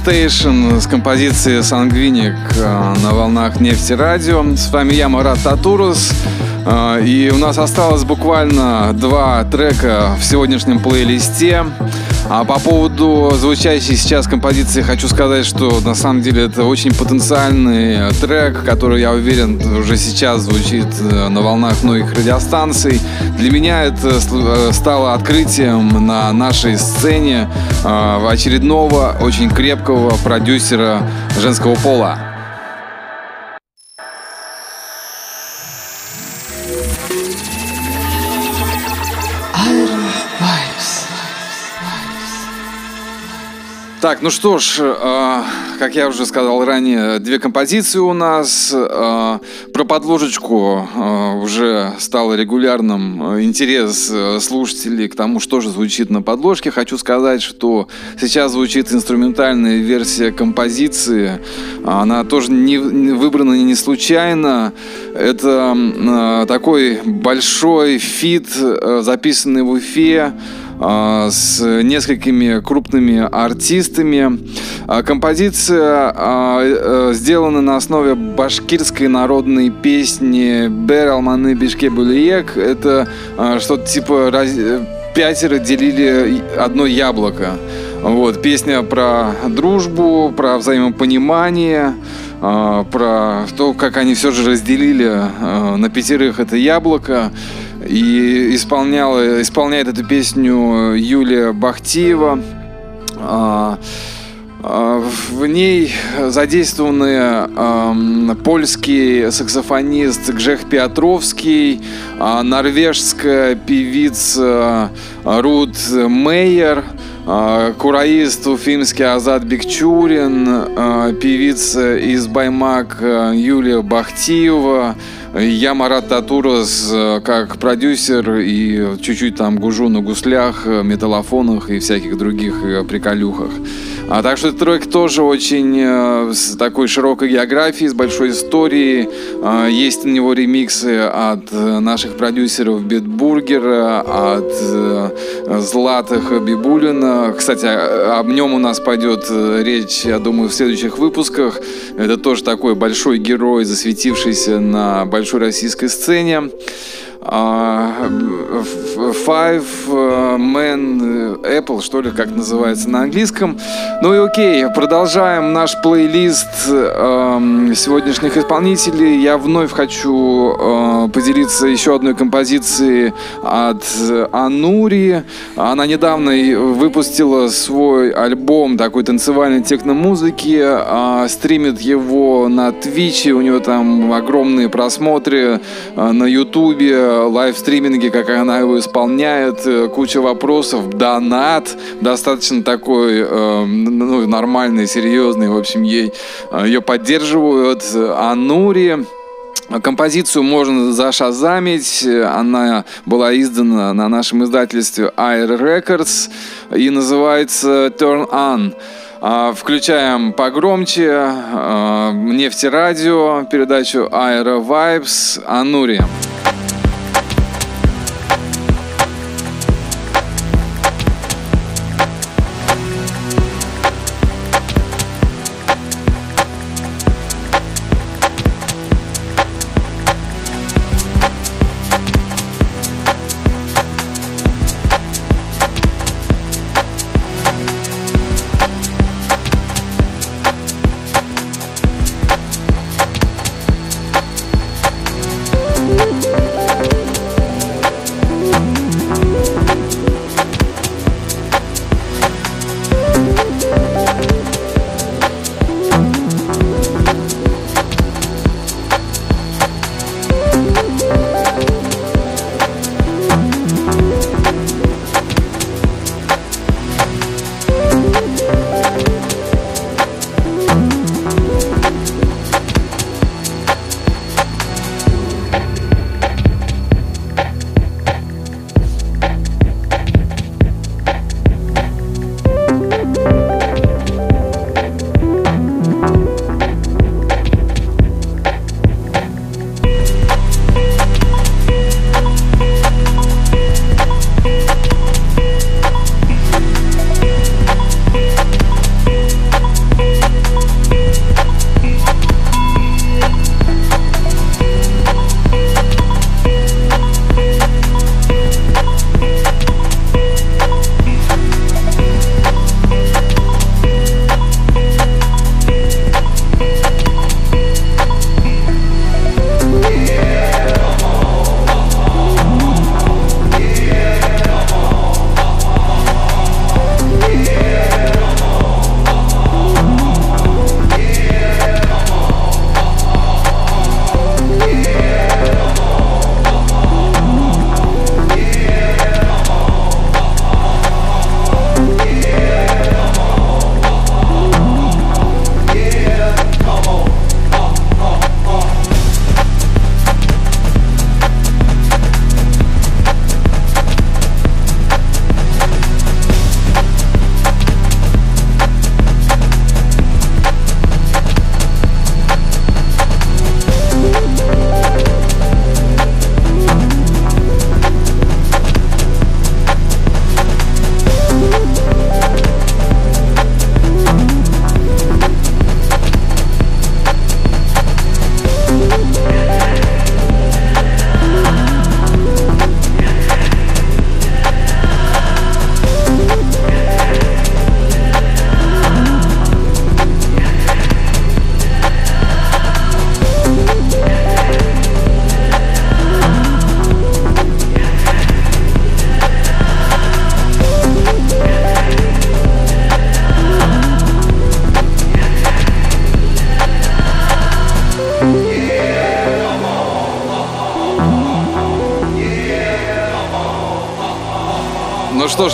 Station с композицией Сангвиник э, на волнах нефти радио. С вами я, Марат Татурус. Э, и у нас осталось буквально два трека в сегодняшнем плейлисте. А по поводу звучащей сейчас композиции хочу сказать, что на самом деле это очень потенциальный трек, который, я уверен, уже сейчас звучит э, на волнах многих радиостанций. Для меня это э, стало открытием на нашей сцене э, очередного очень крепкого продюсера женского пола. Так, ну что ж, э, как я уже сказал ранее, две композиции у нас. Э, про подложечку э, уже стал регулярным э, интерес э, слушателей к тому, что же звучит на подложке. Хочу сказать, что сейчас звучит инструментальная версия композиции. Она тоже не, выбрана не случайно. Это э, такой большой фит, э, записанный в Уфе. А, с несколькими крупными артистами. А, композиция а, э, сделана на основе башкирской народной песни «Бер алманы бишке булиек». Это что-то типа «Пятеро делили одно яблоко». Вот, песня про дружбу, про взаимопонимание, про то, как они все же разделили на пятерых это яблоко. И исполняла, исполняет эту песню Юлия Бахтиева. А, а, в ней задействованы э, польский саксофонист Гжех Петровский, э, норвежская певица Рут Мейер, э, кураист уфимский Азат Бекчурин, э, певица из Баймак Юлия Бахтиева, я Марат Татурас как продюсер и чуть-чуть там гужу на гуслях, металлофонах и всяких других приколюхах. А так что этот трек тоже очень э, с такой широкой географией, с большой историей. Э, есть на него ремиксы от э, наших продюсеров Битбургера, от э, Златых Бибулина. Кстати, об нем у нас пойдет речь, я думаю, в следующих выпусках. Это тоже такой большой герой, засветившийся на большой российской сцене. А, Five э, Man э, Apple, что ли, как называется на английском. Ну и окей, продолжаем наш плейлист э, сегодняшних исполнителей. Я вновь хочу э, поделиться еще одной композицией от Анури. Она недавно выпустила свой альбом такой танцевальной техномузыки, э, стримит его на Твиче, у нее там огромные просмотры на Ютубе лайвстриминге, как она его исполняет, э, куча вопросов, донат, достаточно такой э, ну, нормальный, серьезный, в общем, ей э, ее поддерживают. Анури, Композицию можно зашазамить. Она была издана на нашем издательстве Air Records и называется Turn On. А, включаем погромче нефтерадио, передачу Aero Vibes Анури.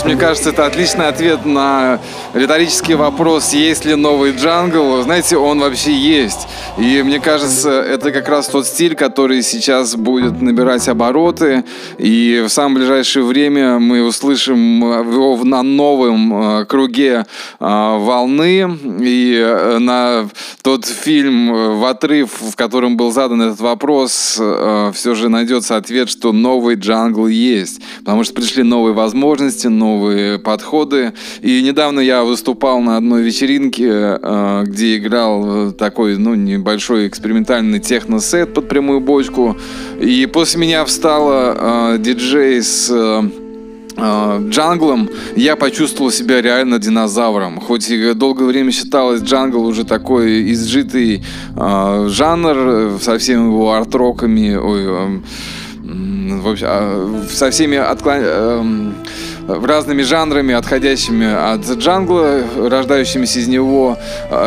Мне кажется, это отличный ответ на риторический вопрос, есть ли новый джангл. Знаете, он вообще есть. И мне кажется, это как раз тот стиль, который сейчас будет набирать обороты. И в самое ближайшее время мы услышим его на новом э, круге э, волны. И э, на тот фильм в отрыв, в котором был задан этот вопрос, все же найдется ответ, что новый джангл есть. Потому что пришли новые возможности новые подходы. И недавно я выступал на одной вечеринке, э, где играл такой, ну, небольшой экспериментальный техно-сет под прямую бочку. И после меня встала э, диджей с э, джанглом, я почувствовал себя реально динозавром. Хоть и долгое время считалось джангл уже такой изжитый э, жанр со всеми его арт-роками, ой, э, со всеми отклон... Эм, разными жанрами, отходящими от джангла, рождающимися из него.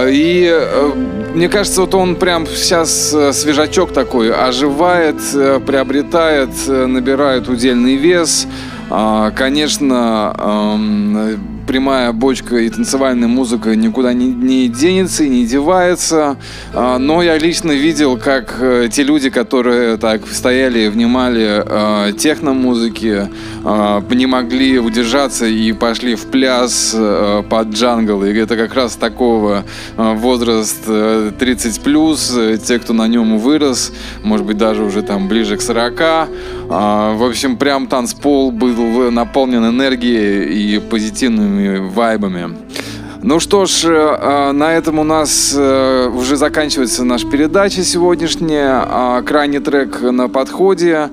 И э, мне кажется, вот он прям сейчас э, свежачок такой, оживает, э, приобретает, набирает удельный вес. А, конечно, прямая бочка и танцевальная музыка никуда не, не денется и не девается. А, но я лично видел, как э, те люди, которые так стояли и внимали э, техно-музыке, э, не могли удержаться и пошли в пляс под джангл. И это как раз такого возраст 30 плюс, те, кто на нем вырос, может быть, даже уже там ближе к 40. А, в общем, прям танцпол был наполнен энергией и позитивными разными вайбами. Ну что ж, э, на этом у нас э, уже заканчивается наша передача сегодняшняя. А крайний трек на подходе.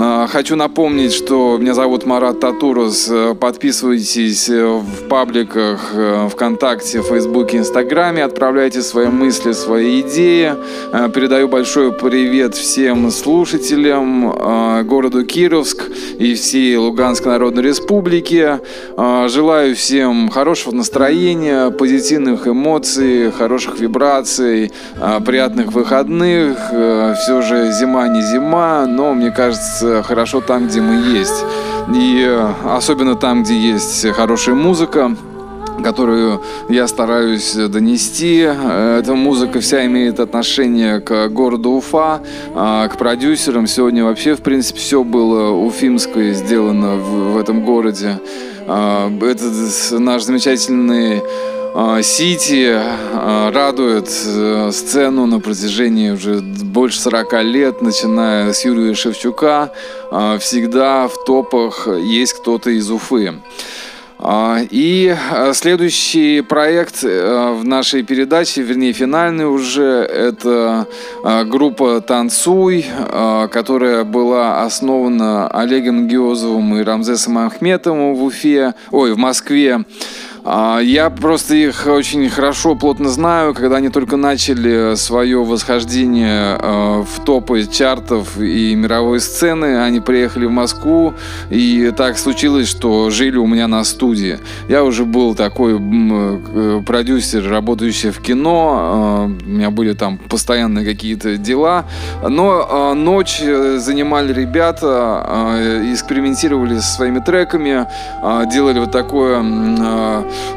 А, хочу напомнить, что меня зовут Марат Татурус. Подписывайтесь в пабликах э, ВКонтакте, Фейсбуке, Инстаграме. Отправляйте свои мысли, свои идеи. Э, передаю большой привет всем слушателям э, городу Кировск и всей Луганской Народной Республики. Желаю всем хорошего настроения, позитивных эмоций, хороших вибраций, приятных выходных. Все же зима не зима, но мне кажется, хорошо там, где мы есть. И э, особенно там, где есть хорошая музыка, которую я стараюсь донести. Эта музыка вся имеет отношение к городу Уфа, к продюсерам. Сегодня вообще, в принципе, все было уфимское сделано в, этом городе. Этот наш замечательный Сити а, радует э, сцену на протяжении уже больше 40 лет, начиная с Юрия Шевчука. А, всегда в топах есть кто-то из Уфы. И следующий проект э, в нашей передаче, вернее финальный уже, это группа «Танцуй», которая была основана Олегом Геозовым и Рамзесом Ахметовым в Уфе, ой, в Москве. А, я просто их очень хорошо, плотно знаю. Когда они только начали свое восхождение э, в топы чартов и мировой сцены, они приехали в Москву, и так случилось, что жили у меня на студии. Я уже был такой э, продюсер, работающий в кино, э, у меня были там постоянно какие-то дела, но ночь занимали ребята, экспериментировали со своими треками, делали вот такое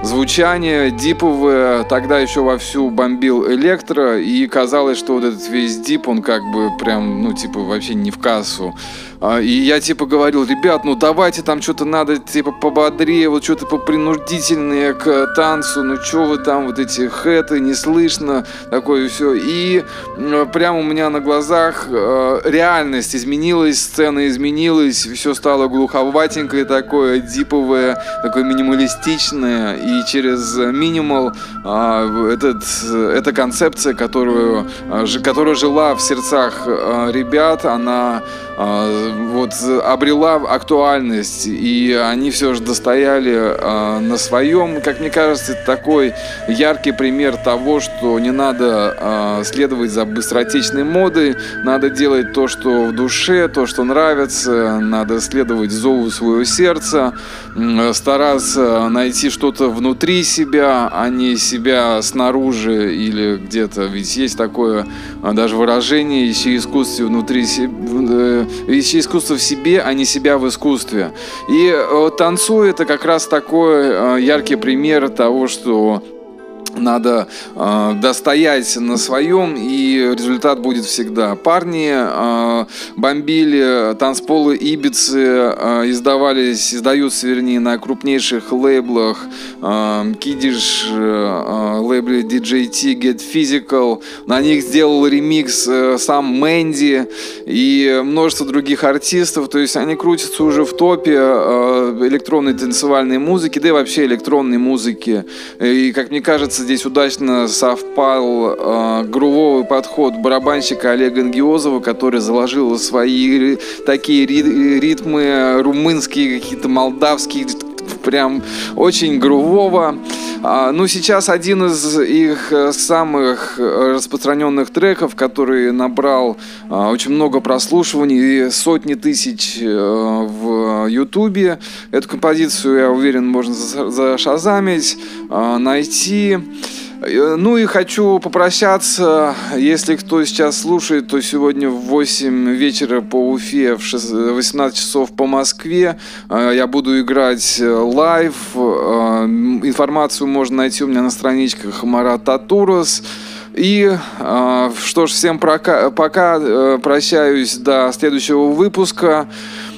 звучание диповое. Тогда еще вовсю бомбил электро, и казалось, что вот этот весь дип, он как бы прям, ну, типа, вообще не в кассу. А, и я типа говорил, ребят, ну давайте там что-то надо типа пободрее, вот что-то попринудительнее к танцу, ну что вы там, вот эти хэты, не слышно, такое все. И прямо у меня на глазах э, реальность изменилась, сцена изменилась, все стало глуховатенькое такое, диповое, такое минималистичное. И через минимал а, этот, эта концепция, которую, а, которая жила в сердцах ребят, она вот обрела актуальность, и они все же достояли э, на своем. Как мне кажется, такой яркий пример того, что не надо э, следовать за быстротечной модой, надо делать то, что в душе, то, что нравится, надо следовать зову своего сердца, э, стараться найти что-то внутри себя, а не себя снаружи или где-то. Ведь есть такое даже выражение, ищи искусстве внутри себя ищи искусство в себе, а не себя в искусстве. И э, танцуй это как раз такой э, яркий пример того, что надо э, достоять на своем, и результат будет всегда. Парни э, бомбили танцполы Ибицы, э, издавались, издаются, вернее, на крупнейших лейблах. Э, Кидиш, э, лейбле DJT, Get Physical. На них сделал ремикс э, сам Мэнди и множество других артистов. То есть они крутятся уже в топе э, электронной танцевальной музыки, да и вообще электронной музыки. И, как мне кажется, здесь удачно совпал э, грувовый подход барабанщика Олега Ангиозова, который заложил свои такие ритмы румынские, какие-то молдавские, прям очень грувово. А, ну, сейчас один из их э, самых распространенных треков, который набрал а, очень много прослушиваний и сотни тысяч э, в Ютубе. Эту композицию, я уверен, можно зашазамить, а, найти. Э, ну и хочу попрощаться, если кто сейчас слушает, то сегодня в 8 вечера по Уфе, в 18 часов по Москве э, я буду играть э, live. Информацию можно найти у меня на страничках Марат Татурус. И что ж, всем пока, пока прощаюсь до следующего выпуска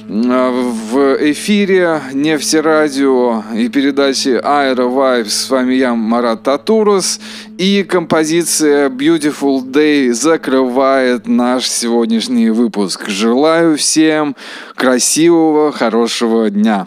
в эфире Нефтерадио и передачи Aero Vibes. С вами я, Марат Татурус. И композиция Beautiful Day закрывает наш сегодняшний выпуск. Желаю всем красивого, хорошего дня.